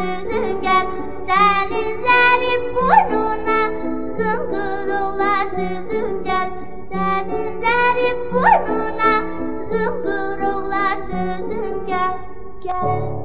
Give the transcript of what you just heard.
süzüm gel Sen izlerim burnuna. Zıngırılar düzüm gel Sen izlerim burnuna. Zıngırılar düzüm gel Gel.